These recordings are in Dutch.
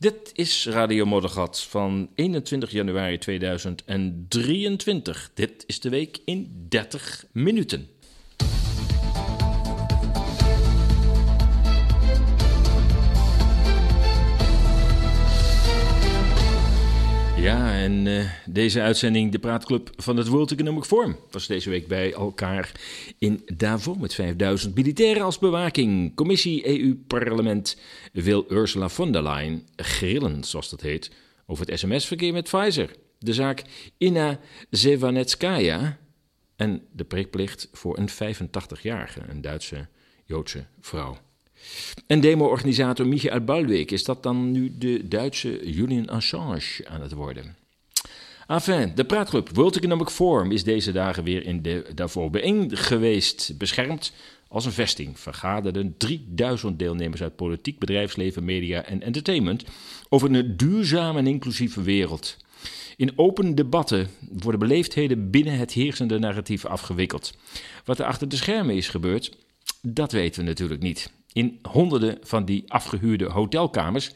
Dit is Radio Moddergat van 21 januari 2023. Dit is de week in 30 minuten. Ja, en uh, deze uitzending, de praatclub van het World Economic Forum, was deze week bij elkaar in Davos met 5000 militairen als bewaking. Commissie EU-parlement wil Ursula von der Leyen grillen, zoals dat heet, over het sms-verkeer met Pfizer. De zaak Inna Zevanetskaya en de prikplicht voor een 85-jarige, een Duitse Joodse vrouw. En demo-organisator Michael Balwijk, is dat dan nu de Duitse Julian Assange aan het worden? Enfin, de praatclub World Economic Forum is deze dagen weer in de, daarvoor bijeen geweest, beschermd als een vesting. Vergaderden 3000 deelnemers uit politiek, bedrijfsleven, media en entertainment over een duurzame en inclusieve wereld. In open debatten worden beleefdheden binnen het heersende narratief afgewikkeld. Wat er achter de schermen is gebeurd, dat weten we natuurlijk niet in honderden van die afgehuurde hotelkamers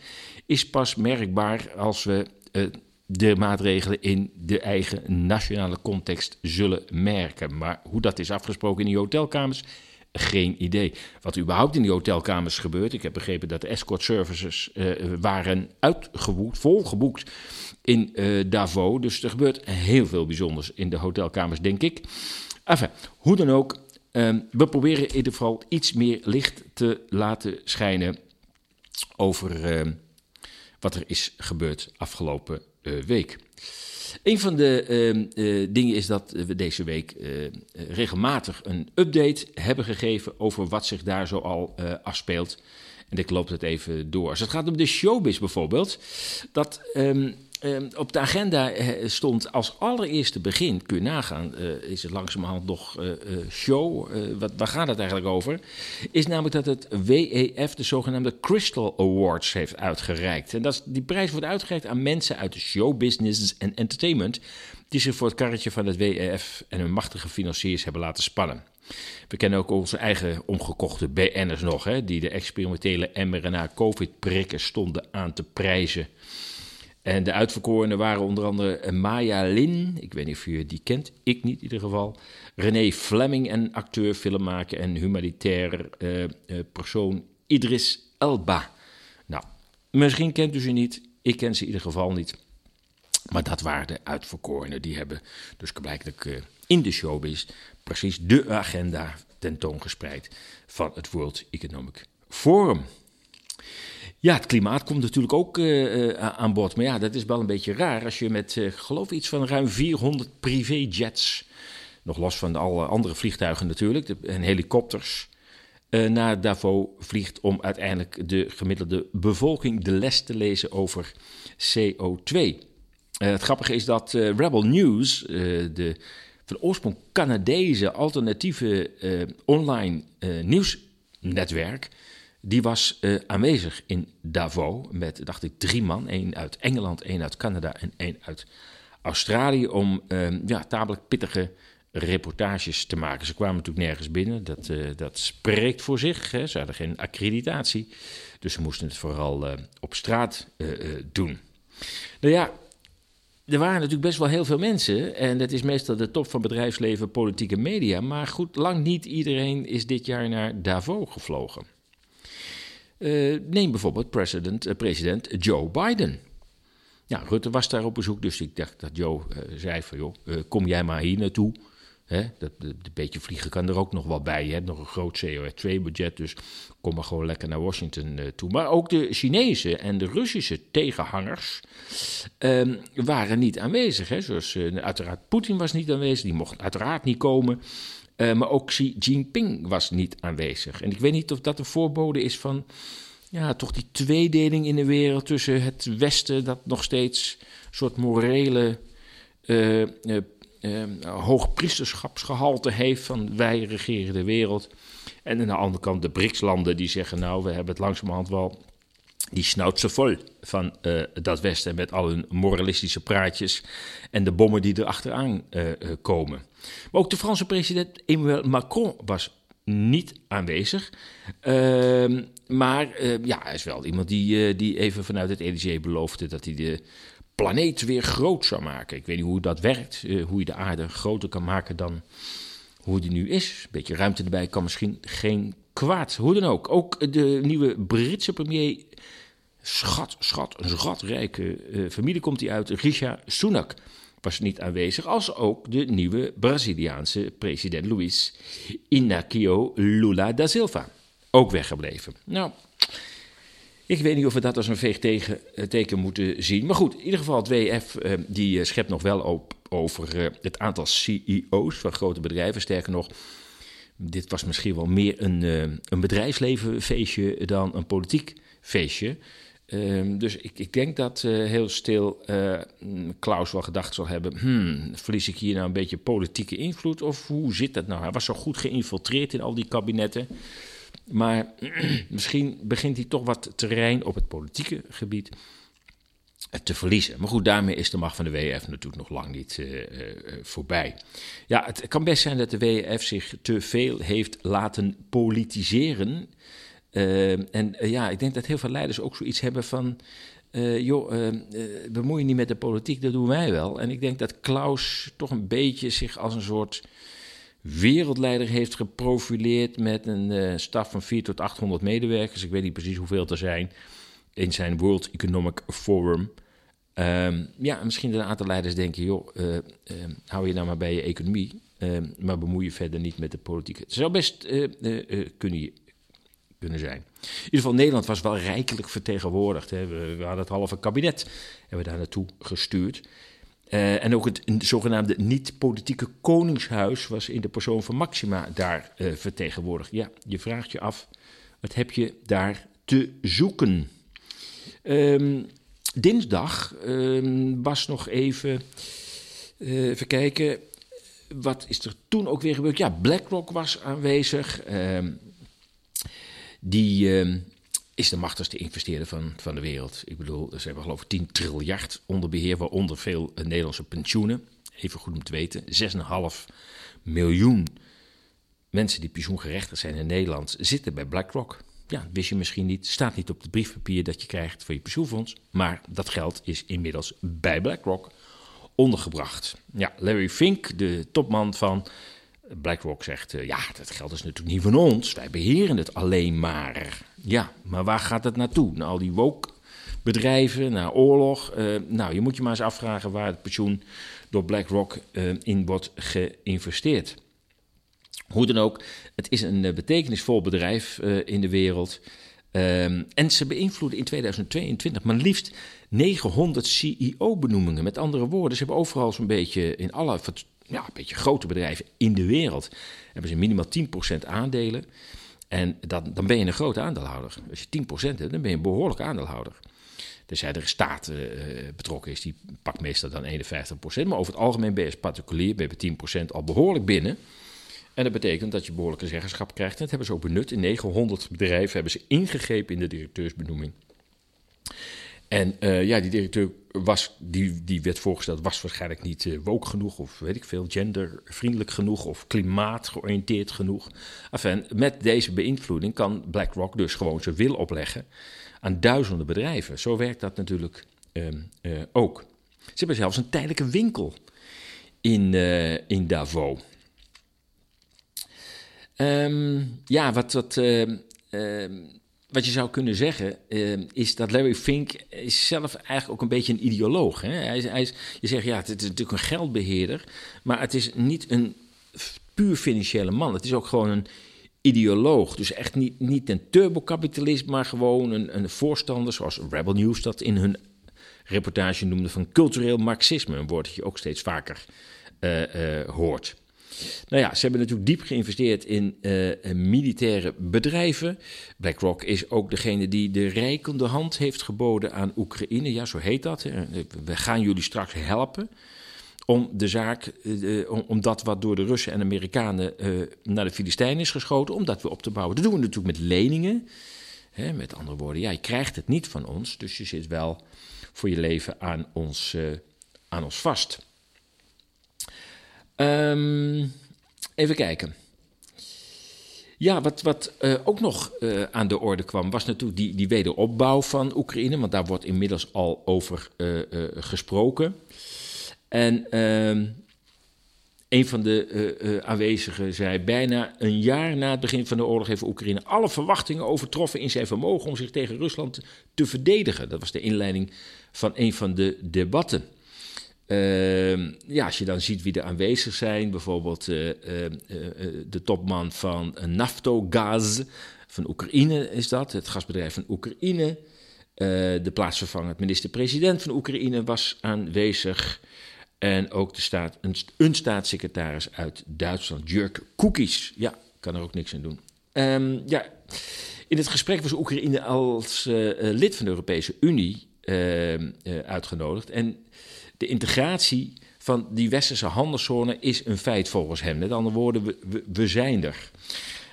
is pas merkbaar als we uh, de maatregelen in de eigen nationale context zullen merken. Maar hoe dat is afgesproken in die hotelkamers, geen idee. Wat überhaupt in die hotelkamers gebeurt, ik heb begrepen dat de escort services uh, waren uitgeboekt, volgeboekt in uh, Davos. Dus er gebeurt heel veel bijzonders in de hotelkamers, denk ik. Enfin, hoe dan ook, Ehm, we proberen in ieder geval iets meer licht te laten schijnen over ehm, wat er is gebeurd afgelopen uh, week. Een van de ehm, eh, dingen is dat we deze week eh, regelmatig een update hebben gegeven over wat zich daar zo al afspeelt. En ik loop het even door. Als het gaat om de showbiz bijvoorbeeld, dat op de agenda eh, stond als allereerste begin, kun je nagaan, uh, is het langzamerhand nog uh, show. wat, waar gaat het eigenlijk over? Is namelijk dat het WEF de zogenaamde Crystal Awards heeft uitgereikt. En dat die prijs wordt uitgereikt aan mensen uit de showbusiness en entertainment. die zich voor het karretje van het WEF en hun machtige financiers hebben laten spannen. We kennen ook onze eigen omgekochte BN'ers nog, hè, die de experimentele mRNA-COVID-prikken stonden aan te prijzen. En de uitverkorenen waren onder andere Maya Lin, ik weet niet of je die kent, ik niet in ieder geval. René Fleming, een acteur, filmmaker en humanitair uh, uh, persoon Idris Elba. Nou, misschien kent u ze niet, ik ken ze in ieder geval niet. Maar dat waren de uitverkorenen. Die hebben dus blijkbaar in de showbiz precies de agenda tentoongespreid van het World Economic Forum. Ja, het klimaat komt natuurlijk ook uh, uh, aan bod. Maar ja, dat is wel een beetje raar als je met, uh, geloof iets van ruim 400 privéjets, nog los van alle andere vliegtuigen natuurlijk, de, en helikopters, naar Davos vliegt om uiteindelijk de gemiddelde bevolking de les te lezen over CO2. het grappige is dat Rebel News, de van oorsprong Canadese alternatieve online nieuwsnetwerk, die was uh, aanwezig in Davos met, dacht ik, drie man. één uit Engeland, één uit Canada en één uit Australië. Om uh, ja, tamelijk pittige reportages te maken. Ze kwamen natuurlijk nergens binnen. Dat, uh, dat spreekt voor zich. Hè. Ze hadden geen accreditatie. Dus ze moesten het vooral op straat doen. Nou ja, er waren natuurlijk best wel heel veel mensen. En dat is meestal de top van bedrijfsleven, politieke media. Maar goed, lang niet iedereen is dit jaar naar Davos gevlogen. Uh, neem bijvoorbeeld president, uh, president Joe Biden. Ja, Rutte was daar op bezoek, dus ik dacht dat Joe uh, zei van joh, kom jij maar hier naartoe. Hè, dat, een beetje vliegen kan er ook nog wel bij. Je hebt nog een groot CO2-budget, dus kom maar gewoon lekker naar Washington toe. Maar ook de Chinese en de Russische tegenhangers ehm, waren niet aanwezig. Hè. Zoals uiteraard Poetin was niet aanwezig, die mocht uiteraard niet komen. Uh, maar ook Xi Jinping was niet aanwezig. En ik weet niet of dat een voorbode is van ja, toch die tweedeling in de wereld tussen het Westen, dat nog steeds een soort morele uh, uh, hoogpriesterschapsgehalte heeft van wij regeren de wereld. En aan de andere kant de BRICS-landen die zeggen nou, we hebben het langzamerhand wel die ze vol van uh, dat Westen met al hun moralistische praatjes en de bommen die er achteraan uh, komen. Maar ook de Franse president Emmanuel Macron was niet aanwezig. Ehm, maar ja, hij is wel iemand die, die even vanuit het Elysée beloofde dat hij de planeet weer groot zou maken. Ik weet niet hoe dat werkt, hoe je de aarde groter kan maken dan hoe die nu is. Een beetje ruimte erbij kan misschien geen kwaad. Hoe dan ook. Ook de nieuwe Britse premier, schat, schat, een schatrijke familie komt hij uit, Risha Sunak was niet aanwezig, als ook de nieuwe Braziliaanse president Luiz Inácio Lula da Silva. Ook weggebleven. Nou, ik weet niet of we dat als een veegteken moeten zien. Maar goed, in ieder geval het WF eh, die schept nog wel op over eh, het aantal CEO's van grote bedrijven. Sterker nog, dit was misschien wel meer een, uh, een bedrijfslevenfeestje dan een politiek feestje. Um, dus ik, ik, denk dat uh, heel stil uh, Klaus wel gedacht zal hebben: hmm, verlies ik hier nou een beetje politieke invloed? Of hoe zit dat nou? Hij was zo goed geïnfiltreerd in al die kabinetten. Maar misschien begint hij toch wat terrein op het politieke gebied te verliezen. Maar goed, daarmee is de macht van de WF natuurlijk nog lang niet voorbij. Ja, het kan best zijn dat de WF zich te veel heeft laten politiseren. Uh, en uh, ja, ik denk dat heel veel leiders ook zoiets hebben van. Uh, joh, bemoei je niet met de politiek, dat doen wij wel. En ik denk dat Klaus toch een beetje zich als een soort wereldleider heeft geprofileerd met een staf van 4 tot 800 medewerkers. Ik weet niet precies hoeveel er zijn in zijn World Economic Forum. Um, ja, misschien een aantal leiders denken, joh, hou je nou maar bij je economie, maar bemoei je verder niet met de politiek. Het zou best kunnen zijn. In ieder geval, Nederland was wel rijkelijk vertegenwoordigd. Hè. We, hadden het halve kabinet hebben we daar naartoe gestuurd. Uh, en ook het zogenaamde niet-politieke koningshuis was in de persoon van Maxima daar uh, vertegenwoordigd. Ja, je vraagt je af, wat heb je daar te zoeken? Um, dinsdag um, was nog even, uh, kijken, wat is er toen ook weer gebeurd? Ja, BlackRock was aanwezig. Um, die uh, is de machtigste investeerder van, van de wereld. Ik bedoel, ze hebben geloof ik 10 triljard onder beheer, waaronder veel uh, Nederlandse pensioenen. Even goed om te weten, 6,5 miljoen mensen die pensioengerechtigd zijn in Nederland zitten bij BlackRock. Ja, wist je misschien niet, staat niet op het briefpapier dat je krijgt voor je pensioenfonds, maar dat geld is inmiddels bij BlackRock ondergebracht. Ja, Larry Fink, de topman van BlackRock zegt, uh, ja, dat geld is natuurlijk niet van ons. Wij beheren het alleen maar. Ja, maar waar gaat het naartoe? Naar al die woke bedrijven, naar oorlog. Uh, nou, je moet je maar eens afvragen waar het pensioen door BlackRock uh, in wordt geïnvesteerd. Hoe dan ook, het is een betekenisvol bedrijf in de wereld. Um, en ze beïnvloeden in 2022 maar liefst 900 CEO-benoemingen. Met andere woorden, ze hebben overal zo'n beetje in alle ja, een beetje grote bedrijven in de wereld hebben ze minimaal 10% aandelen. En dat, dan ben je een grote aandeelhouder. Als je 10% hebt, dan ben je een behoorlijk aandeelhouder. Dus er de staat uh, betrokken is, die pakt meestal dan 51%. Maar over het algemeen ben je als particulier ben je 10% al behoorlijk binnen. En dat betekent dat je behoorlijke zeggenschap krijgt. En dat hebben ze ook benut. In 900 bedrijven hebben ze ingegrepen in de directeursbenoeming. En uh, ja, die directeur was, die, die werd voorgesteld, was waarschijnlijk niet uh, woke genoeg, of weet ik veel, gendervriendelijk genoeg, of klimaatgeoriënteerd genoeg. Enfin, met deze beïnvloeding kan BlackRock dus gewoon zijn wil opleggen aan duizenden bedrijven. Zo werkt dat natuurlijk uh, ook. Ze hebben zelfs een tijdelijke winkel in, in Davos. Um, ja, wat, wat ehm, wat je zou kunnen zeggen, uh, is dat Larry Fink is zelf eigenlijk ook een beetje een ideoloog. Hè? Hij is, hij is, je zegt, ja, het is natuurlijk een geldbeheerder, maar het is niet een puur financiële man. Het is ook gewoon een ideoloog. Dus echt niet, niet een turbokapitalist, maar gewoon een, een voorstander, zoals Rebel News dat in hun reportage noemde, van cultureel marxisme. Een woord dat je ook steeds vaker uh, uh, hoort. Nou ja, ze hebben natuurlijk diep geïnvesteerd in uh, militaire bedrijven. BlackRock is ook degene die de rijkende hand heeft geboden aan Oekraïne. Ja, zo heet dat. We gaan jullie straks helpen om de zaak, uh, om, dat wat door de Russen en Amerikanen naar de Filistijnen is geschoten, om dat weer op te bouwen. Dat doen we natuurlijk met leningen. Hè, met andere woorden, ja, je krijgt het niet van ons, dus je zit wel voor je leven aan aan ons vast. Um, even kijken. Ja, wat, wat uh, ook nog uh, aan de orde kwam, was natuurlijk die, die wederopbouw van Oekraïne. Want daar wordt inmiddels al over uh, gesproken. En ehm, een van de aanwezigen zei: Bijna een jaar na het begin van de oorlog heeft Oekraïne alle verwachtingen overtroffen in zijn vermogen om zich tegen Rusland te verdedigen. Dat was de inleiding van een van de debatten. Uh, ja, als je dan ziet wie er aanwezig zijn, bijvoorbeeld uh, uh, de topman van Naftogaz van Oekraïne is dat, het gasbedrijf van Oekraïne. de plaatsvervangend minister-president van Oekraïne was aanwezig. En ook de staat, een, staatssecretaris uit Duitsland, Jurk Koekies. Ja, kan er ook niks aan doen. Um, ja, in het gesprek was Oekraïne als lid van de Europese Unie ehm, uitgenodigd. En de integratie van die westerse handelszone is een feit volgens hem. Met andere woorden, we, we, zijn er.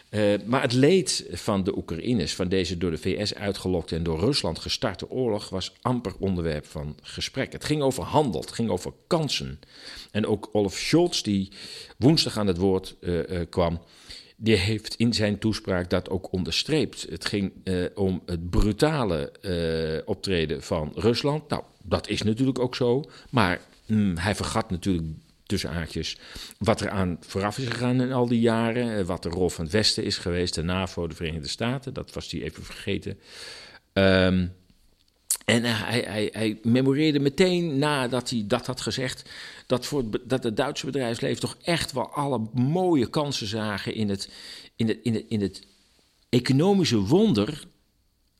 Uh, maar het leed van de Oekraïners, van deze door de VS uitgelokte en door Rusland gestarte oorlog, was amper onderwerp van gesprek. Het ging over handel, het ging over kansen. En ook Olaf Scholz, die woensdag aan het woord uh, uh, kwam, die heeft in zijn toespraak dat ook onderstreept. Het ging om het brutale optreden van Rusland. Nou, dat is natuurlijk ook zo. Maar mm, hij vergat natuurlijk tussen aardjes wat er aan vooraf is gegaan in al die jaren. Eh, wat de rol van het Westen is geweest, de NAVO, de Verenigde Staten. Dat was hij even vergeten. Um, en hij, hij, hij, memoreerde meteen nadat hij dat had gezegd, dat, voor het, dat het Duitse bedrijfsleven toch echt wel alle mooie kansen zagen in het, in het, in het, in het economische wonder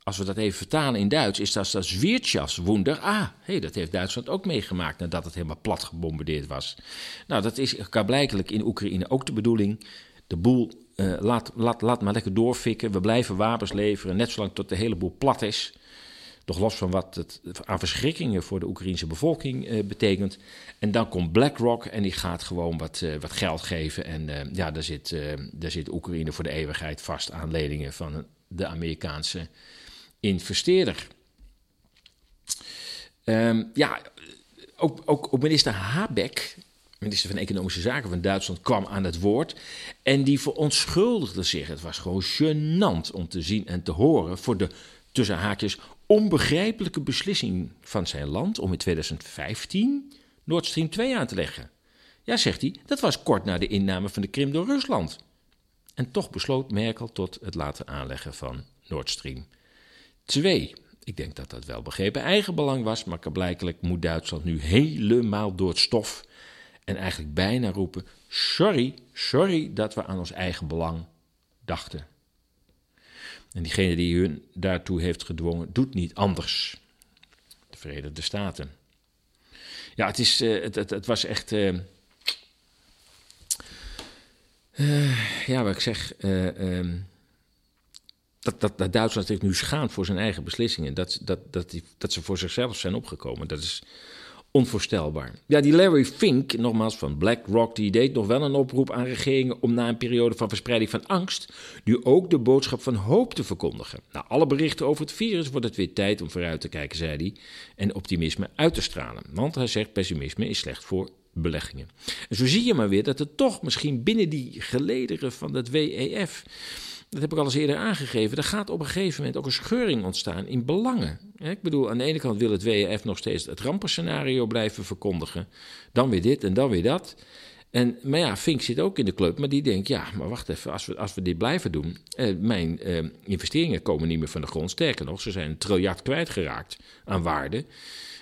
als we dat even vertalen in Duits, is dat dat Wirtschaftswunder. Ah, hey, dat heeft Duitsland ook meegemaakt nadat het helemaal plat gebombardeerd was. Nou, dat is blijkelijk in Oekraïne ook de bedoeling. De boel uh, laat, laat, laat maar lekker doorfikken. We blijven wapens leveren, net zolang tot de hele boel plat is. Nog los van wat het aan verschrikkingen voor de Oekraïnse bevolking uh, betekent. En dan komt BlackRock en die gaat gewoon wat, uh, wat geld geven. En ja, daar zit, daar zit Oekraïne voor de eeuwigheid vast aan leningen van de Amerikaanse investeerder. Um, ja, ook, ook, ook, minister Habeck, minister van Economische Zaken van Duitsland, kwam aan het woord. En die verontschuldigde zich. Het was gewoon gênant om te zien en te horen voor de tussen haakjes onbegrijpelijke beslissing van zijn land om in 2015 Nord Stream 2 aan te leggen. Ja, zegt hij, dat was kort na de inname van de Krim door Rusland. En toch besloot Merkel tot het laten aanleggen van Nord Stream Twee, ik denk dat dat wel begrepen eigenbelang was, maar blijkelijk moet Duitsland nu helemaal door het stof en eigenlijk bijna roepen: sorry, sorry dat we aan ons eigen belang dachten. En diegene die hun daartoe heeft gedwongen, doet niet anders. De Verenigde Staten. Ja, het, is, uh, het, het, het, was echt. Uh, uh, ja, wat ik zeg. Ehm, dat, dat, dat, Duitsland zich nu schaamt voor zijn eigen beslissingen. Dat, dat, dat, die, dat ze voor zichzelf zijn opgekomen. Dat is onvoorstelbaar. Ja, die Larry Fink, nogmaals van BlackRock, die deed nog wel een oproep aan regeringen om na een periode van verspreiding van angst nu ook de boodschap van hoop te verkondigen. Na alle berichten over het virus wordt het weer tijd om vooruit te kijken, zei hij, en optimisme uit te stralen. Want hij zegt pessimisme is slecht voor beleggingen. En zo zie je maar weer dat er toch misschien binnen die gelederen van het WEF dat heb ik al eens eerder aangegeven, er gaat op een gegeven moment ook een scheuring ontstaan in belangen. Ik bedoel, aan de ene kant wil het WEF nog steeds het rampenscenario blijven verkondigen, dan weer dit en dan weer dat. En, maar ja, Fink zit ook in de club, maar die denkt, ja, maar wacht even, als we, als we dit blijven doen, eh, mijn eh, investeringen komen niet meer van de grond. Sterker nog, ze zijn een triljard kwijtgeraakt aan waarde.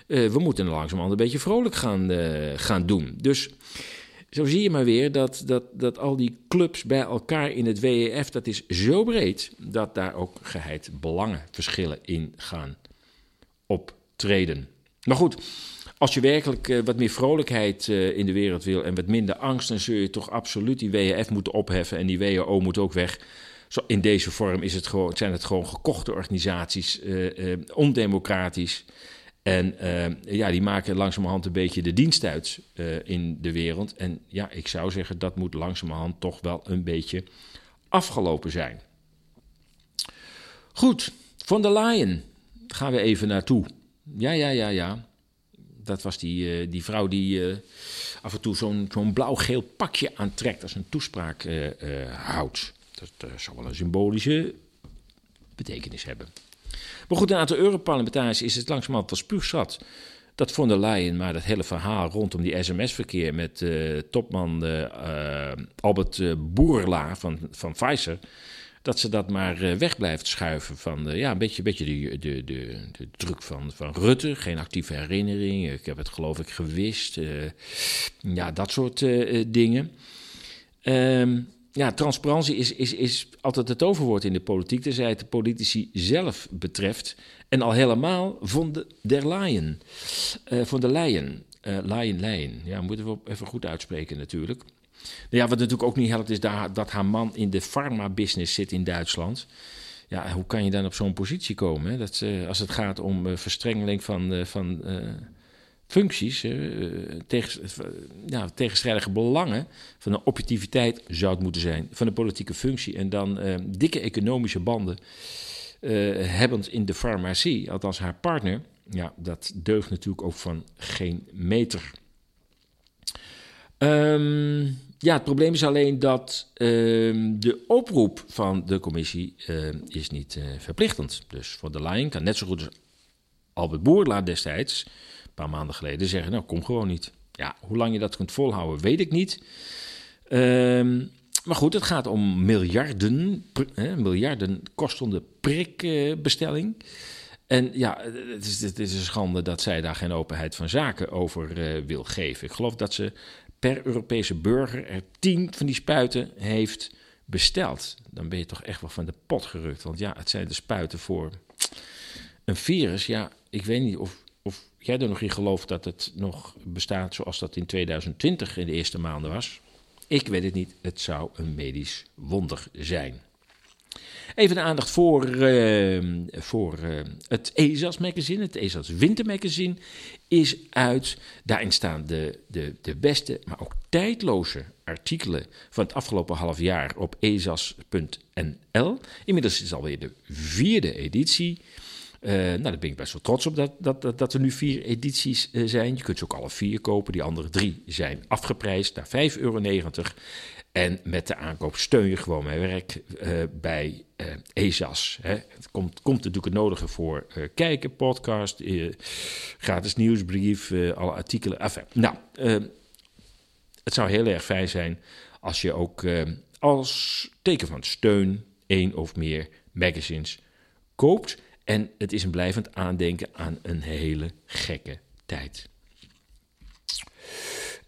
Eh, we moeten er langzamerhand een beetje vrolijk gaan, uh, gaan doen. Dus zo zie je maar weer dat, dat, dat al die clubs bij elkaar in het WEF, dat is zo breed dat daar ook geheid belangenverschillen in gaan optreden. Maar goed, als je werkelijk uh, wat meer vrolijkheid uh, in de wereld wil en wat minder angst, dan zul je toch absoluut die WEF moeten opheffen en die WHO moet ook weg. Zo, in deze vorm is het gewoon, zijn het gewoon gekochte organisaties, uh, ondemocratisch. En uh, ja, die maken langzamerhand een beetje de dienst uit uh, in de wereld. En ja, ik zou zeggen dat moet langzamerhand toch wel een beetje afgelopen zijn. Goed, van der Leyen gaan we even naartoe. Ja, ja, ja, ja. Dat was die, uh, die vrouw die af en toe zo'n zo'n blauw-geel pakje aantrekt als een toespraak houdt. dat zou wel een symbolische betekenis hebben. Maar goed, een aantal Europarlementariërs is het langzamerhand wel spuugzat dat von der Leyen, maar dat hele verhaal rondom die sms-verkeer met uh, topman uh, Albert Boerla van, van Pfizer, dat ze dat maar weg blijft schuiven van ja, een beetje, beetje de, de, de, de, druk van, van Rutte. Geen actieve herinnering. Ik heb het geloof ik gewist. ja, dat soort dingen. Um, ja, transparantie is, is, is altijd het overwoord in de politiek, tenzij het de politici zelf betreft. En al helemaal van de der Leyen. Uh, van de Leyen. Uh, Leyen, Leyen. Ja, moeten we even goed uitspreken natuurlijk. Nou ja, wat natuurlijk ook niet helpt is dat, dat haar man in de pharma-business zit in Duitsland. Ja, hoe kan je dan op zo'n positie komen? Hè? Dat, als het gaat om uh, verstrengeling van, van functies, tegen, ja, tegenstrijdige belangen van de objectiviteit zou het moeten zijn van de politieke functie en dan uh, dikke economische banden hebbend in de farmacie, althans haar partner, ja, dat deugt natuurlijk ook van geen meter. Um, ja, het probleem is alleen dat um, de oproep van de commissie is niet verplichtend. Dus voor de Leyen kan net zo goed als Albert Boerla destijds paar maanden geleden zeggen: Nou, kom gewoon niet. Ja, hoe lang je dat kunt volhouden, weet ik niet. Um, maar goed, het gaat om miljarden, hè, miljarden kostende prikbestelling. en ja, het is, is, een schande dat zij daar geen openheid van zaken over uh, wil geven. Ik geloof dat ze per Europese burger er tien van die spuiten heeft besteld. Dan ben je toch echt wel van de pot gerukt. Want ja, het zijn de spuiten voor een virus. Ja, ik weet niet of jij er nog in gelooft dat het nog bestaat zoals dat in 2020 in de eerste maanden was. Ik weet het niet. Het zou een medisch wonder zijn. Even de aandacht voor, uh, voor uh, het ESAS-magazine. Het ESAS Wintermagazine is uit. Daarin staan de, de, de beste, maar ook tijdloze artikelen van het afgelopen half jaar op esas.nl. Inmiddels is het alweer de vierde editie. Uh, nou, daar ben ik best wel trots op dat, dat, dat, er nu vier edities uh, zijn. Je kunt ze ook alle vier kopen. Die andere drie zijn afgeprijsd naar 5,90 euro. En met de aankoop steun je gewoon mijn werk uh, bij ESAS. Hè. Het komt, komt natuurlijk het nodige voor kijken, podcast, gratis nieuwsbrief, alle artikelen. Nou, het zou heel erg fijn zijn als je ook als teken van steun één of meer magazines koopt. En het is een blijvend aandenken aan een hele gekke tijd.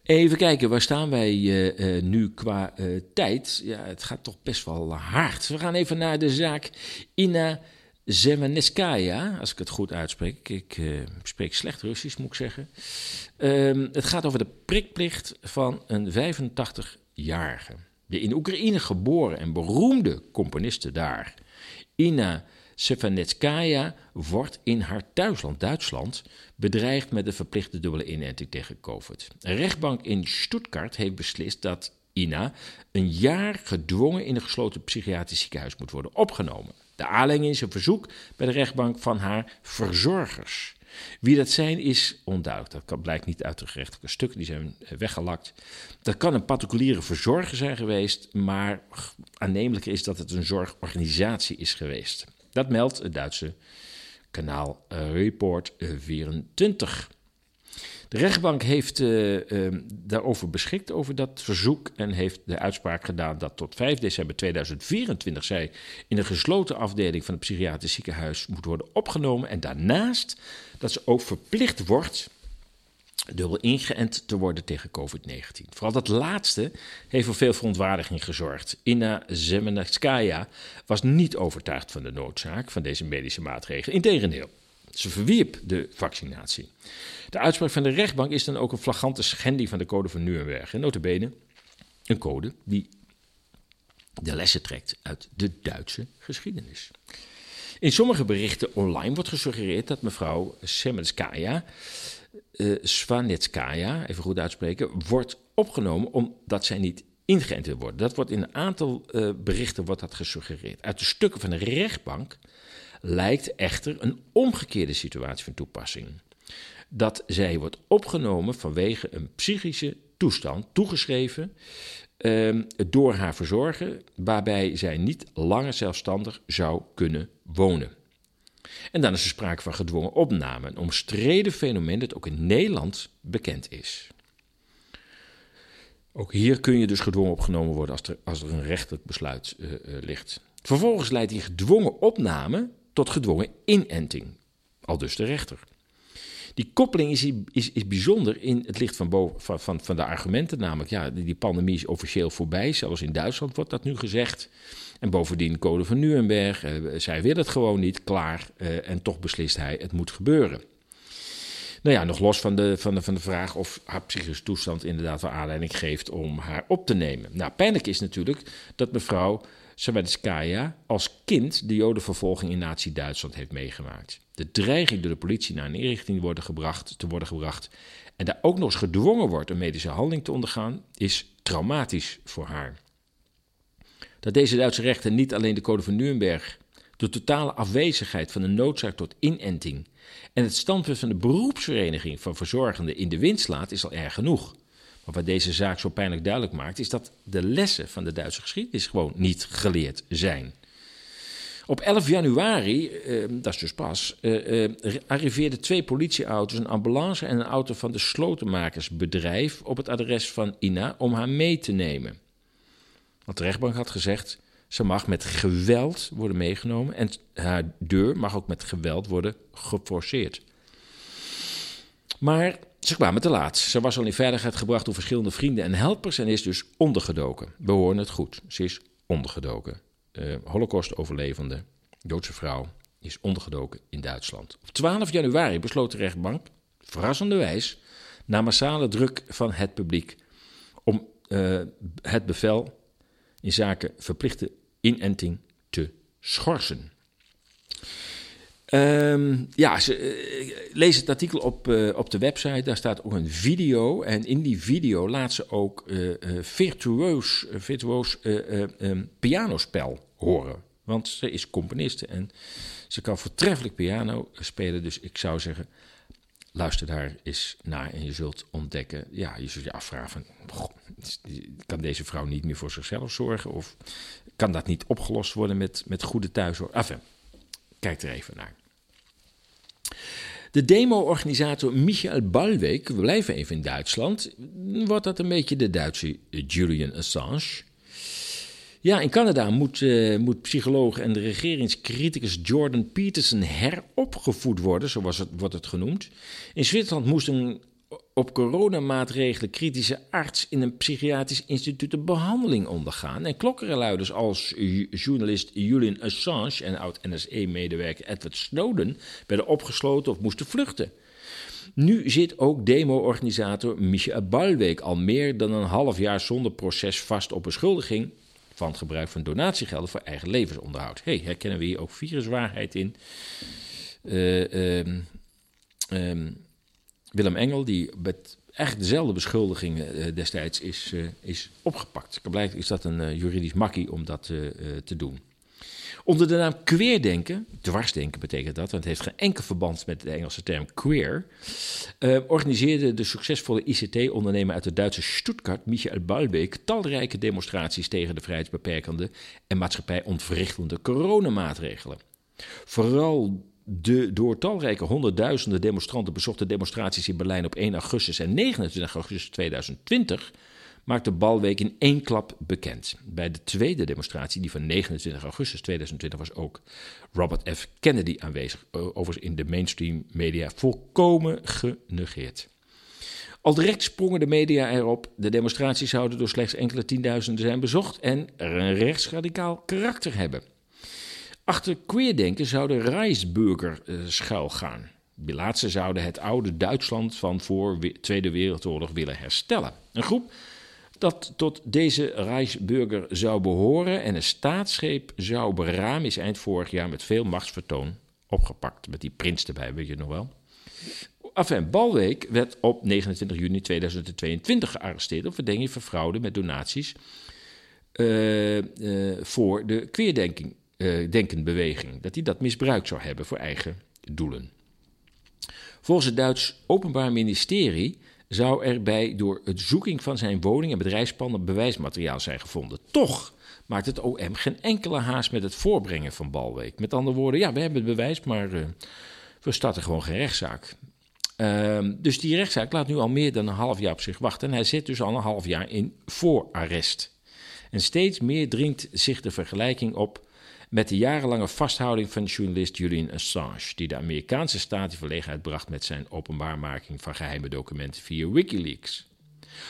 Even kijken, waar staan wij uh, uh, nu qua uh, tijd? Ja, het gaat toch best wel hard. We gaan even naar de zaak Ina Zemeneskaya, als ik het goed uitspreek. Ik spreek slecht Russisch, moet ik zeggen. Ehm, het gaat over de prikplicht van een 85-jarige. De in Oekraïne geboren en beroemde componiste daar, Ina Stefanetskaya wordt in haar thuisland Duitsland bedreigd met een verplichte dubbele inenting tegen COVID. Een rechtbank in Stuttgart heeft beslist dat Ina een jaar gedwongen in een gesloten psychiatrisch ziekenhuis moet worden opgenomen. De aanleiding is een verzoek bij de rechtbank van haar verzorgers. Wie dat zijn is onduidelijk. Dat blijkt niet uit de gerechtelijke stukken, die zijn weggelakt. Dat kan een particuliere verzorger zijn geweest, maar aannemelijker is dat het een zorgorganisatie is geweest. Dat meldt het Duitse kanaal eh, Report 24. De rechtbank heeft uh, uh, daarover beschikt, over dat verzoek, en heeft de uitspraak gedaan dat tot 5 december 2024 zij in een gesloten afdeling van het psychiatrisch ziekenhuis moet worden opgenomen. En daarnaast dat ze ook verplicht wordt dubbel ingeënt te worden tegen COVID-19. Vooral dat laatste heeft voor veel verontwaardiging gezorgd. Inna Zemenskaya was niet overtuigd van de noodzaak van deze medische maatregelen. Integendeel, ze verwierp de vaccinatie. De uitspraak van de rechtbank is dan ook een flagrante schending van de code van Nuremberg. En notabene een code die de lessen trekt uit de Duitse geschiedenis. In sommige berichten online wordt gesuggereerd dat mevrouw Semenskaya uh, Svanetskaya, even goed uitspreken, wordt opgenomen omdat zij niet ingeënt wil worden. Dat wordt in een aantal uh, berichten wordt dat gesuggereerd. Uit de stukken van de rechtbank lijkt echter een omgekeerde situatie van toepassing. Dat zij wordt opgenomen vanwege een psychische toestand toegeschreven ehm, door haar verzorger, waarbij zij niet langer zelfstandig zou kunnen wonen. En dan is er sprake van gedwongen opname, een omstreden fenomeen dat ook in Nederland bekend is. Ook hier kun je dus gedwongen opgenomen worden als er, als er een rechtelijk besluit uh, uh, ligt. Vervolgens leidt die gedwongen opname tot gedwongen inenting, al dus de rechter. Die koppeling is, is, is bijzonder in het licht van, boven, van, van, de argumenten, namelijk ja, die pandemie is officieel voorbij, zelfs in Duitsland wordt dat nu gezegd. En bovendien code van Nuremberg, uh, zij wil het gewoon niet, klaar, uh, en toch beslist hij het moet gebeuren. Nou ja, nog los van de, van de, van de vraag of haar psychische toestand inderdaad wel aanleiding geeft om haar op te nemen. Nou, pijnlijk is natuurlijk dat mevrouw Savetskaya als kind de jodenvervolging in Nazi-Duitsland heeft meegemaakt. De dreiging door de politie naar een inrichting worden gebracht, te worden gebracht en daar ook nog eens gedwongen wordt een medische handeling te ondergaan, is traumatisch voor haar. Dat deze Duitse rechter niet alleen de Code van Nuremberg, de totale afwezigheid van de noodzaak tot inenting en het standpunt van de beroepsvereniging van verzorgenden in de wind slaat, is al erg genoeg. Maar wat deze zaak zo pijnlijk duidelijk maakt, is dat de lessen van de Duitse geschiedenis gewoon niet geleerd zijn. Op 11 januari, eh, dat is dus pas, eh, arriveerden twee politieauto's, een ambulance en een auto van de slotenmakersbedrijf op het adres van Ina om haar mee te nemen. Want de rechtbank had gezegd, ze mag met geweld worden meegenomen en haar deur mag ook met geweld worden geforceerd. Maar ze kwamen te laat. Ze was al in veiligheid gebracht door verschillende vrienden en helpers en is dus ondergedoken. We horen het goed. Ze is ondergedoken. Uh, Holocaust-overlevende Joodse vrouw is ondergedoken in Duitsland. Op 12 januari besloot de rechtbank, verrassenderwijs, na massale druk van het publiek, om uh, het bevel in zaken verplichte inenting te schorsen. Um, ja, ze, uh, lees het artikel op, uh, op de website. Daar staat ook een video. En in die video laat ze ook uh, virtuoos, virtuoos pianospel horen. Want ze is componiste en ze kan voortreffelijk piano spelen. Dus ik zou zeggen, luister daar eens naar en je zult ontdekken. Ja, je zult je afvragen: van, kan deze vrouw niet meer voor zichzelf zorgen? Of kan dat niet opgelost worden met, met goede thuiszorg? Enfin, kijk er even naar. De demo-organisator Michael Balweg, we blijven even in Duitsland, wordt dat een beetje de Duitse Julian Assange. Ja, in Canada moet, uh, moet psycholoog en de regeringscriticus Jordan Peterson heropgevoed worden, zoals het, wordt het genoemd. In Zwitserland moest een op coronamaatregelen kritische arts in een psychiatrisch instituut een behandeling ondergaan. En klokkenluiders als journalist Julian Assange en oud-NSE-medewerker Edward Snowden werden opgesloten of moesten vluchten. Nu zit ook demo-organisator Michel Balweek al meer dan een half jaar zonder proces vast op beschuldiging van het gebruik van donatiegelden voor eigen levensonderhoud. hey, herkennen we hier ook viruswaarheid in? Uh, Willem Engel, die met echt dezelfde beschuldigingen uh, destijds is, uh, is opgepakt. Blijkbaar is dat een uh, juridisch makkie om dat te doen. Onder de naam queerdenken, dwarsdenken betekent dat, want het heeft geen enkel verband met de Engelse term queer, organiseerde de succesvolle ICT-ondernemer uit de Duitse Stuttgart, Michael Balbeek, talrijke demonstraties tegen de vrijheidsbeperkende en maatschappij ontwrichtende coronamaatregelen. Vooral de door talrijke honderdduizenden demonstranten bezochte demonstraties in Berlijn op 1 augustus en 29 augustus 2020 maakte Balweek in één klap bekend. Bij de tweede demonstratie, die van 29 augustus 2020, was ook Robert F. Kennedy aanwezig, overigens in de mainstream media volkomen genegeerd. Al direct sprongen de media erop. De demonstraties zouden door slechts enkele tienduizenden zijn bezocht en een rechtsradicaal karakter hebben. Achter queerdenken zou de Reisburger uh, schuil. Die laatste zouden het oude Duitsland van voor de Tweede Wereldoorlog willen herstellen. Een groep dat tot deze Reisburger zou behoren en een staatsgreep zou beramen is eind vorig jaar met veel machtsvertoon opgepakt. Met die prins erbij, weet je nog wel. Enfin, Balweek werd op 29 juni 2022 gearresteerd op verdenking van fraude met donaties uh, uh, voor de queerdenking uh, denkenbeweging, dat hij dat misbruikt zou hebben voor eigen doelen. Volgens het Duits Openbaar Ministerie zou er bij door het zoeking van zijn woning en bedrijfspanden bewijsmateriaal zijn gevonden. Toch maakt het OM geen enkele haast met het voorbrengen van Balweek. Met andere woorden, ja, we hebben het bewijs, maar uh, we starten gewoon geen rechtszaak. Uh, dus die rechtszaak laat nu al meer dan een half jaar op zich wachten. En hij zit dus al een half jaar in voorarrest. En steeds meer dringt zich de vergelijking op met de jarenlange vasthouding van journalist Julian Assange, die de Amerikaanse staat in verlegenheid bracht met zijn openbaarmaking van geheime documenten via Wikileaks.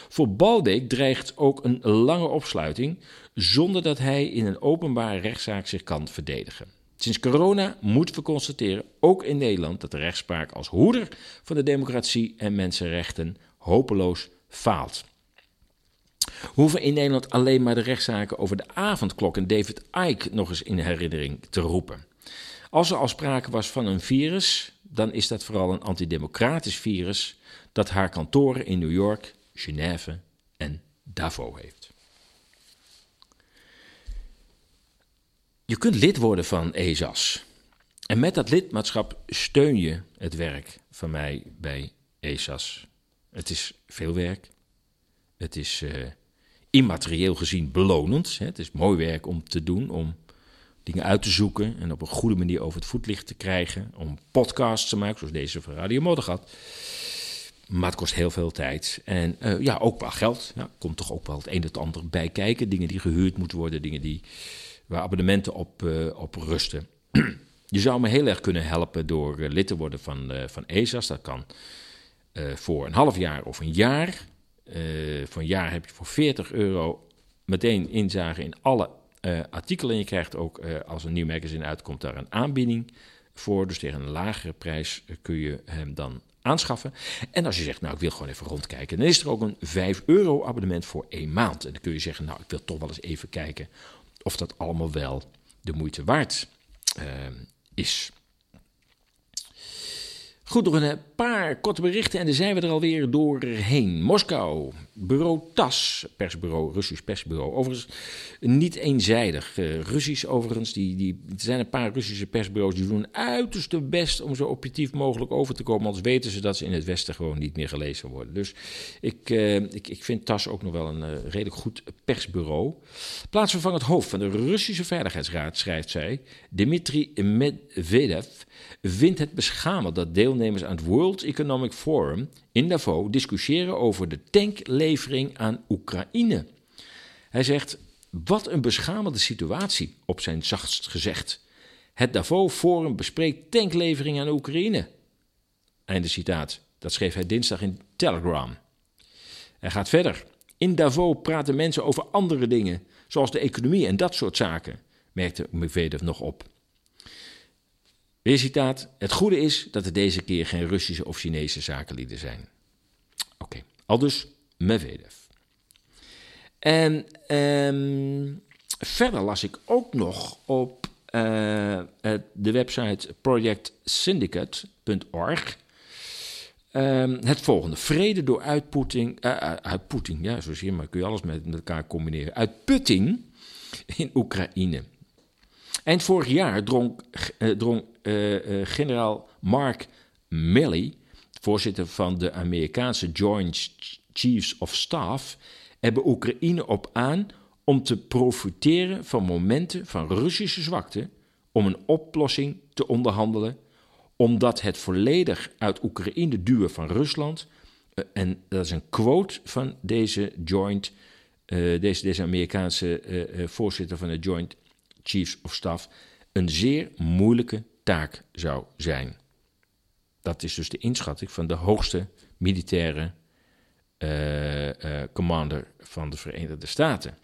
Voor Baldeek dreigt ook een lange opsluiting zonder dat hij in een openbare rechtszaak zich kan verdedigen. Sinds corona moeten we constateren, ook in Nederland, dat de rechtspraak als hoeder van de democratie en mensenrechten hopeloos faalt. Hoeven in Nederland alleen maar de rechtszaken over de avondklok en David Icke nog eens in herinnering te roepen. Als er al sprake was van een virus, dan is dat vooral een antidemocratisch virus dat haar kantoren in New York, Genève en Davos heeft. Je kunt lid worden van ESAS. En met dat lidmaatschap steun je het werk van mij bij ESAS. Het is veel werk. Het is uh, immaterieel gezien belonend. Het is mooi werk om te doen, om dingen uit te zoeken en op een goede manier over het voetlicht te krijgen. Om podcasts te maken, zoals deze van Radio Moddergat. Maar het kost heel veel tijd. En uh, ja, ook wel geld. Ja, komt toch ook wel het een en het ander bij kijken. Dingen die gehuurd moeten worden, dingen die, waar abonnementen op, uh, op rusten. Je zou me heel erg kunnen helpen door uh, lid te worden van, van ESAS. Dat kan voor een half jaar of een jaar. Voor een jaar heb je voor 40 euro meteen inzage in alle artikelen. En je krijgt ook, als een nieuw magazine uitkomt, daar een aanbieding voor. Dus tegen een lagere prijs kun je hem dan aanschaffen. En als je zegt, nou ik wil gewoon even rondkijken, dan is er ook een 5 euro abonnement voor één maand. En dan kun je zeggen, nou ik wil toch wel eens even kijken of dat allemaal wel de moeite waard uh, is. Goed, nog een paar korte berichten en dan zijn we er alweer doorheen. Moskou, bureau TAS, persbureau, Russisch persbureau. Overigens niet eenzijdig. Uh, Russisch overigens, die, die, er zijn een paar Russische persbureaus die doen uiterste best om zo objectief mogelijk over te komen. Anders weten ze dat ze in het Westen gewoon niet meer gelezen worden. Dus ik, uh, ik, ik vind TAS ook nog wel een redelijk goed persbureau. Plaatsvervangend hoofd van de Russische Veiligheidsraad schrijft zij, Dmitri Medvedev vindt het beschamend dat deelnemers aan het World Economic Forum in Davos discussiëren over de tanklevering aan Oekraïne. Hij zegt: Wat een beschamende situatie, op zijn zachtst gezegd. Het Davos Forum bespreekt tanklevering aan Oekraïne. Einde citaat. Dat schreef hij dinsdag in Telegram. Hij gaat verder. In Davos praten mensen over andere dingen, zoals de economie en dat soort zaken, merkte Medvedev nog op. Weer citaat. Het goede is dat er deze keer geen Russische of Chinese zakenlieden zijn. Oké, okay. al dus Medvedev. En um, verder las ik ook nog op uh, de website projectsyndicate.org um, het volgende. Vrede door uitputting, uh, uitputting, ja, zo zie je maar, kun je alles met elkaar combineren. Uitputting in Oekraïne. Eind vorig jaar drong, drong uh, uh, generaal Mark Milley, voorzitter van de Amerikaanse Joint Chiefs of Staff, bij Oekraïne op aan om te profiteren van momenten van Russische zwakte om een oplossing te onderhandelen, omdat het volledig uit Oekraïne duwen van Rusland, en dat is een quote van deze Joint, deze, deze Amerikaanse voorzitter van de Joint Chiefs of Staff een zeer moeilijke taak zou zijn. Dat is dus de inschatting van de hoogste militaire uh, commander van de Verenigde Staten.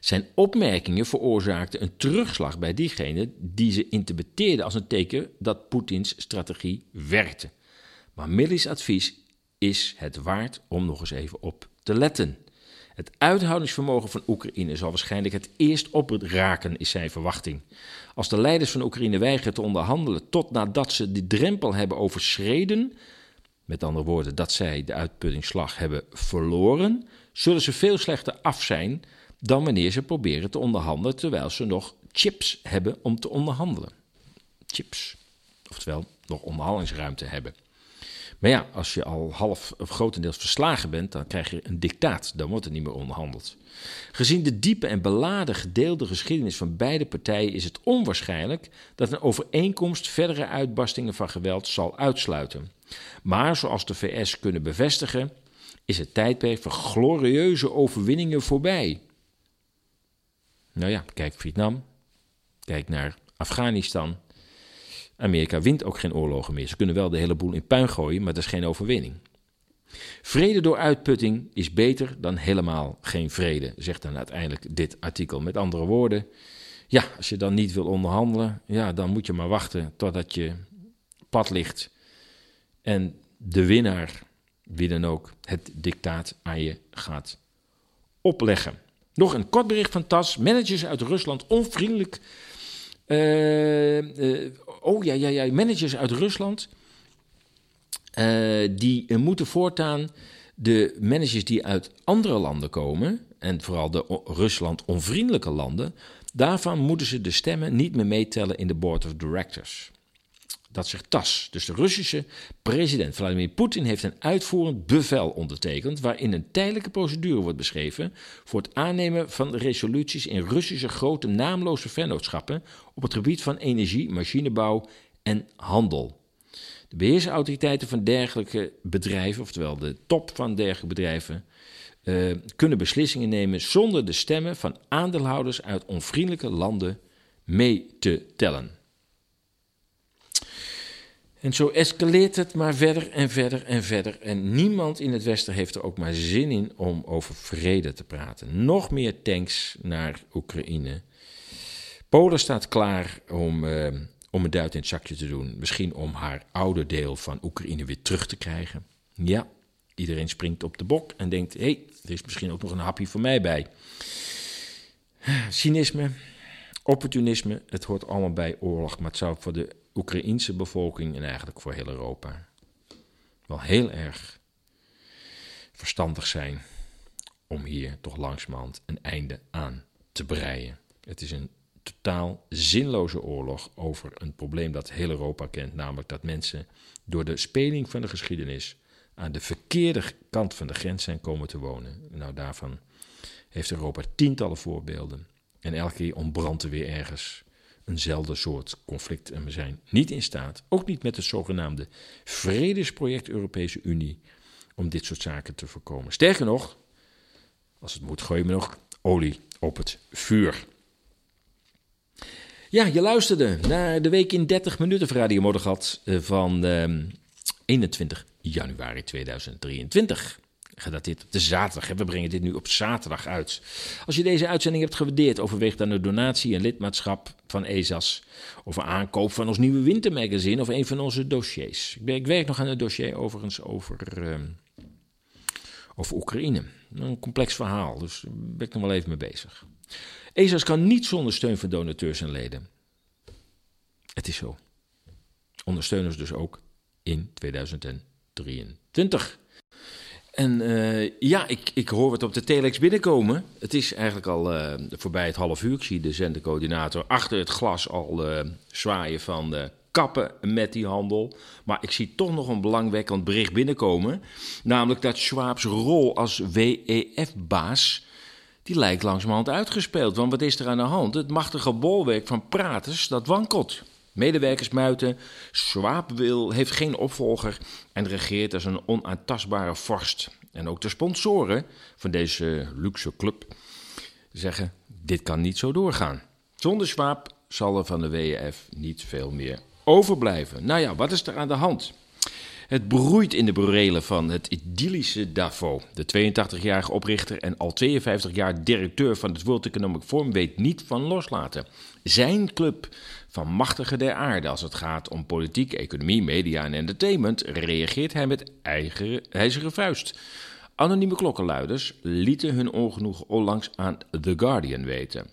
Zijn opmerkingen veroorzaakten een terugslag bij diegenen die ze interpreteerden als een teken dat Poetins strategie werkte. Maar Milley's advies is het waard om nog eens even op te letten. Het uithoudingsvermogen van Oekraïne zal waarschijnlijk het eerst opraken, is zijn verwachting. Als de leiders van Oekraïne weigeren te onderhandelen tot nadat ze die drempel hebben overschreden, met andere woorden, dat zij de uitputtingsslag hebben verloren, zullen ze veel slechter af zijn dan wanneer ze proberen te onderhandelen terwijl ze nog chips hebben om te onderhandelen. Chips, oftewel nog onderhandelingsruimte hebben. Maar ja, als je al half of grotendeels verslagen bent, dan krijg je een dictaat. Dan wordt er niet meer onderhandeld. Gezien de diepe en beladen gedeelde geschiedenis van beide partijen is het onwaarschijnlijk dat een overeenkomst verdere uitbarstingen van geweld zal uitsluiten. Maar zoals de VS kunnen bevestigen, is het tijdperk van glorieuze overwinningen voorbij. Nou ja, kijk Vietnam, kijk naar Afghanistan. Amerika wint ook geen oorlogen meer. Ze kunnen wel de hele boel in puin gooien, maar dat is geen overwinning. Vrede door uitputting is beter dan helemaal geen vrede, zegt dan uiteindelijk dit artikel. Met andere woorden, ja, als je dan niet wil onderhandelen, ja, dan moet je maar wachten totdat je pad ligt en de winnaar, wie dan ook, het dictaat aan je gaat opleggen. Nog een kort bericht van TAS. Managers uit Rusland onvriendelijk. Uh, uh, oh ja, ja, ja. Managers uit Rusland. Uh, die moeten voortaan de managers die uit andere landen komen. En vooral de Rusland onvriendelijke landen. Daarvan moeten ze de stemmen niet meer meetellen in de board of directors. Dat zegt TAS. Dus de Russische president Vladimir Poetin heeft een uitvoerend bevel ondertekend. waarin een tijdelijke procedure wordt beschreven. voor het aannemen van resoluties in Russische grote naamloze vennootschappen. op het gebied van energie, machinebouw en handel. De beheersautoriteiten van dergelijke bedrijven, oftewel de top van dergelijke bedrijven. Uh, kunnen beslissingen nemen zonder de stemmen van aandeelhouders uit onvriendelijke landen mee te tellen. En zo escaleert het maar verder en verder en verder. En niemand in het Westen heeft er ook maar zin in om over vrede te praten. Nog meer tanks naar Oekraïne. Polen staat klaar om, uh, om een duit in het zakje te doen. Misschien om haar oude deel van Oekraïne weer terug te krijgen. Ja, iedereen springt op de bok en denkt: hé, hey, er is misschien ook nog een hapje voor mij bij. Cynisme, opportunisme, het hoort allemaal bij oorlog. Maar het zou voor de Oekraïense bevolking en eigenlijk voor heel Europa wel heel erg verstandig zijn om hier toch langzamerhand een einde aan te breien. Het is een totaal zinloze oorlog over een probleem dat heel Europa kent, namelijk dat mensen door de speling van de geschiedenis aan de verkeerde kant van de grens zijn komen te wonen. Nou, daarvan heeft Europa tientallen voorbeelden. En elke keer ontbrandt er weer ergens eenzelfde soort conflict. En we zijn niet in staat, ook niet met het zogenaamde Vredesproject Europese Unie, om dit soort zaken te voorkomen. Sterker nog, als het moet, gooien we nog olie op het vuur. Ja, je luisterde naar de week in 30 minuten van Radio eh, van eh, 21 januari 2023 gedateerd op de zaterdag. We brengen dit nu op zaterdag uit. Als je deze uitzending hebt gewaardeerd, overweeg dan een donatie en lidmaatschap van ESAS. Of een aankoop van ons nieuwe wintermagazine of een van onze dossiers. Ik, werk nog aan een dossier overigens over, uh, over Oekraïne. Een complex verhaal, dus daar ben ik nog wel even mee bezig. ESAS kan niet zonder steun van donateurs en leden. Het is zo. Ondersteuners dus ook in 2023. En uh, ja, ik, ik hoor het op de telex binnenkomen. Het is eigenlijk al uh, voorbij het half uur. Ik zie de zendercoördinator achter het glas al uh, zwaaien van kappen met die handel. Maar ik zie toch nog een belangwekkend bericht binnenkomen. Namelijk dat Schwab's rol als WEF-baas... die lijkt langzamerhand uitgespeeld. Want wat is er aan de hand? Het machtige bolwerk van praters, dat wankelt. Medewerkers muiten. Schwab wil, heeft geen opvolger en regeert als een onaantastbare vorst. En ook de sponsoren van deze luxe club zeggen: dit kan niet zo doorgaan. Zonder Schwab zal er van de WEF niet veel meer overblijven. Nou ja, wat is er aan de hand? Het broeit in de burelen van het idyllische Davos. De 82-jarige oprichter en al 52 jaar directeur van het World Economic Forum weet niet van loslaten. Zijn club van machtigen der aarde als het gaat om politiek, economie, media en entertainment, reageert hij met eigen ijzeren vuist. Anonieme klokkenluiders lieten hun ongenoegen onlangs aan The Guardian weten.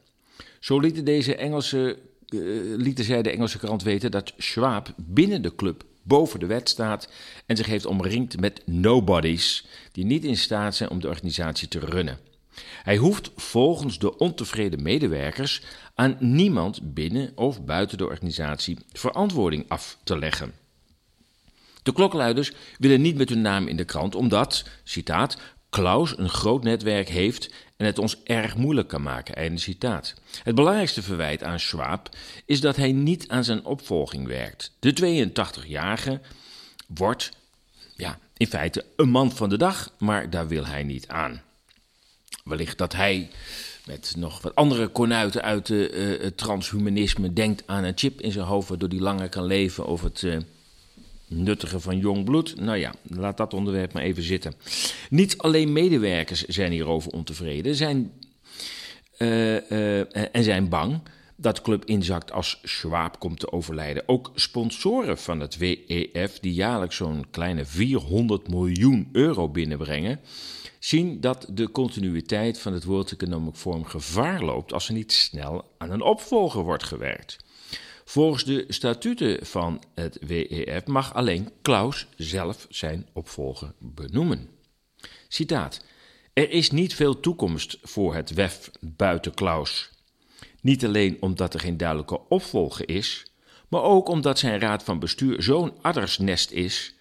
Zo lieten, deze Engelse, uh, lieten zij de Engelse krant weten dat Schwab binnen de club boven de wet staat en zich heeft omringd met nobodies die niet in staat zijn om de organisatie te runnen. Hij hoeft volgens de ontevreden medewerkers aan niemand binnen of buiten de organisatie verantwoording af te leggen. De klokluiders willen niet met hun naam in de krant omdat, citaat, Klaus een groot netwerk heeft en het ons erg moeilijk kan maken. Einde citaat. Het belangrijkste verwijt aan Schwab is dat hij niet aan zijn opvolging werkt. De 82-jarige wordt ja, in feite een man van de dag, maar daar wil hij niet aan. Wellicht dat hij met nog wat andere konuiten uit uh, het transhumanisme denkt aan een chip in zijn hoofd, waardoor hij langer kan leven of het uh, nuttige van jong bloed. Nou ja, laat dat onderwerp maar even zitten. Niet alleen medewerkers zijn hierover ontevreden zijn, uh, en zijn bang dat club inzakt als Schwab komt te overlijden. Ook sponsoren van het WEF, die jaarlijks zo'n kleine 400 miljoen euro binnenbrengen, zien dat de continuïteit van het World Economic Forum gevaar loopt als er niet snel aan een opvolger wordt gewerkt. Volgens de statuten van het WEF mag alleen Klaus zelf zijn opvolger benoemen. Citaat. Er is niet veel toekomst voor het WEF buiten Klaus. Niet alleen omdat er geen duidelijke opvolger is, maar ook omdat zijn raad van bestuur zo'n addersnest is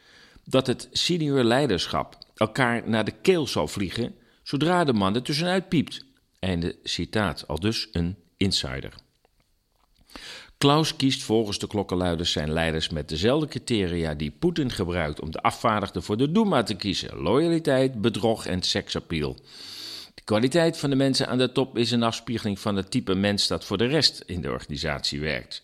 dat het senior leiderschap elkaar naar de keel zal vliegen zodra de man er tussenuit piept. Einde citaat, al dus een insider. Klaus kiest volgens de klokkenluiders zijn leiders met dezelfde criteria die Poetin gebruikt om de afvaardigden voor de Duma te kiezen: loyaliteit, bedrog en seksappeal. De kwaliteit van de mensen aan de top is een afspiegeling van het type mens dat voor de rest in de organisatie werkt.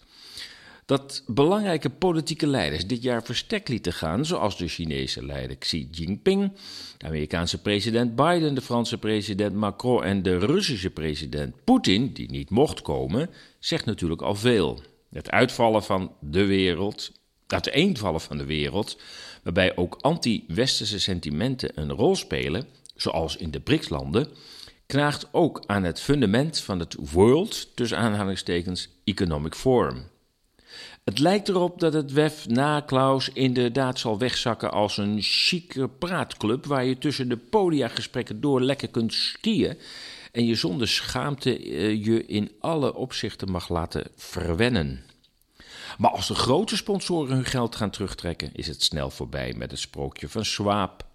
Dat belangrijke politieke leiders dit jaar verstek lieten gaan, zoals de Chinese leider Xi Jinping, de Amerikaanse president Biden, de Franse president Macron en de Russische president Poetin, die niet mocht komen, zegt natuurlijk al veel. Het uitvallen van de wereld, het eenvallen van de wereld, waarbij ook anti-westerse sentimenten een rol spelen, zoals in de BRICS-landen, knaagt ook aan het fundament van het World, tussen aanhalingstekens, Economic Forum. Het lijkt erop dat het WEF na Klaus inderdaad zal wegzakken als een chique praatclub waar je tussen de podiagesprekken door lekker kunt skiën en je zonder schaamte uh, je in alle opzichten mag laten verwennen. Maar als de grote sponsoren hun geld gaan terugtrekken, is het snel voorbij met het sprookje van Schwab.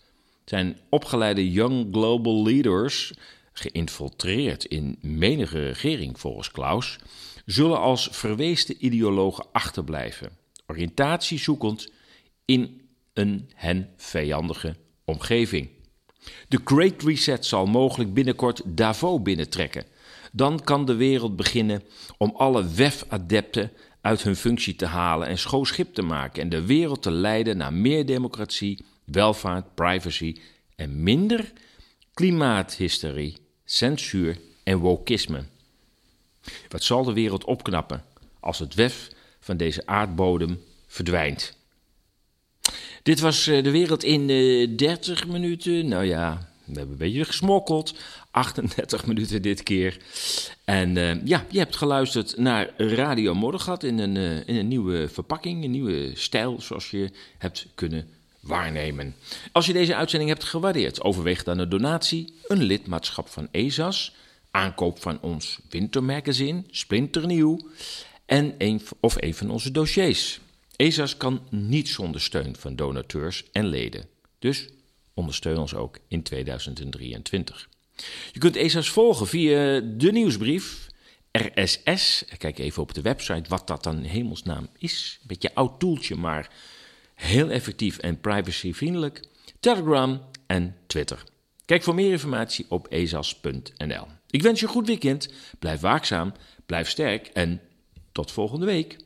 Zijn opgeleide young global leaders, geïnfiltreerd in menige regering volgens Klaus, zullen als verweesde ideologen achterblijven, oriëntatie zoekend in een hen vijandige omgeving. De Great Reset zal mogelijk binnenkort Davos binnentrekken. Dan kan de wereld beginnen om alle WEF-adepten uit hun functie te halen en schoon schip te maken en de wereld te leiden naar meer democratie, welvaart, privacy en minder klimaathysterie, censuur en wokisme. Wat zal de wereld opknappen als het WEF van deze aardbodem verdwijnt? Dit was eh, de wereld in 30 eh, minuten. Nou ja, we hebben een beetje gesmokkeld. 38 minuten dit keer. En uh, ja, je hebt geluisterd naar Radio Moddergat in een, in een nieuwe verpakking, een nieuwe stijl, zoals je hebt kunnen waarnemen. Als je deze uitzending hebt gewaardeerd, overweeg dan een donatie, een lidmaatschap van ESAS, aankoop van ons wintermagazine, splinternieuw, en of een van onze dossiers. ESAS kan niet zonder steun van donateurs en leden. Dus ondersteun ons ook in 2023. Je kunt ESA's volgen via de nieuwsbrief RSS. Kijk even op de website wat dat dan hemelsnaam is. Een beetje oud toeltje, maar heel effectief en privacyvriendelijk. Telegram en Twitter. Kijk voor meer informatie op ezas.nl. Ik wens je een goed weekend. Blijf waakzaam, blijf sterk en tot volgende week.